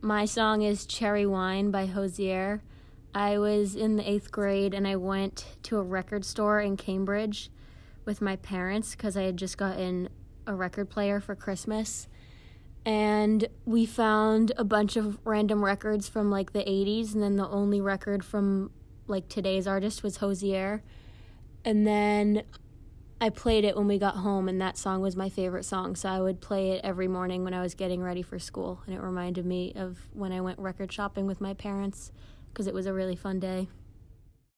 My song is Cherry Wine by Hozier. I was in the eighth grade and I went to a record store in Cambridge with my parents because I had just gotten a record player for Christmas. And we found a bunch of random records from like the 80s, and then the only record from like today's artist was Hozier. And then I played it when we got home, and that song was my favorite song. So I would play it every morning when I was getting ready for school, and it reminded me of when I went record shopping with my parents because it was a really fun day.